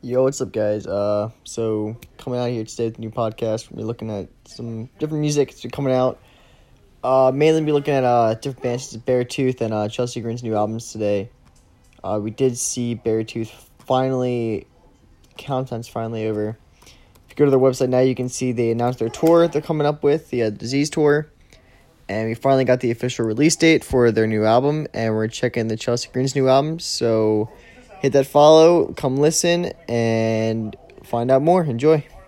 Yo, what's up, guys? Uh, so coming out here today with a new podcast. We're looking at some different music that's coming out. Uh, mainly be looking at uh different bands, Beartooth and uh Chelsea Grin's new albums today. Uh, we did see Beartooth finally. Countdown's finally over. If you go to their website now, you can see they announced their tour they're coming up with the uh, Disease tour, and we finally got the official release date for their new album, and we're checking the Chelsea Grin's new album. So hit that follow, come listen, and find out more. Enjoy.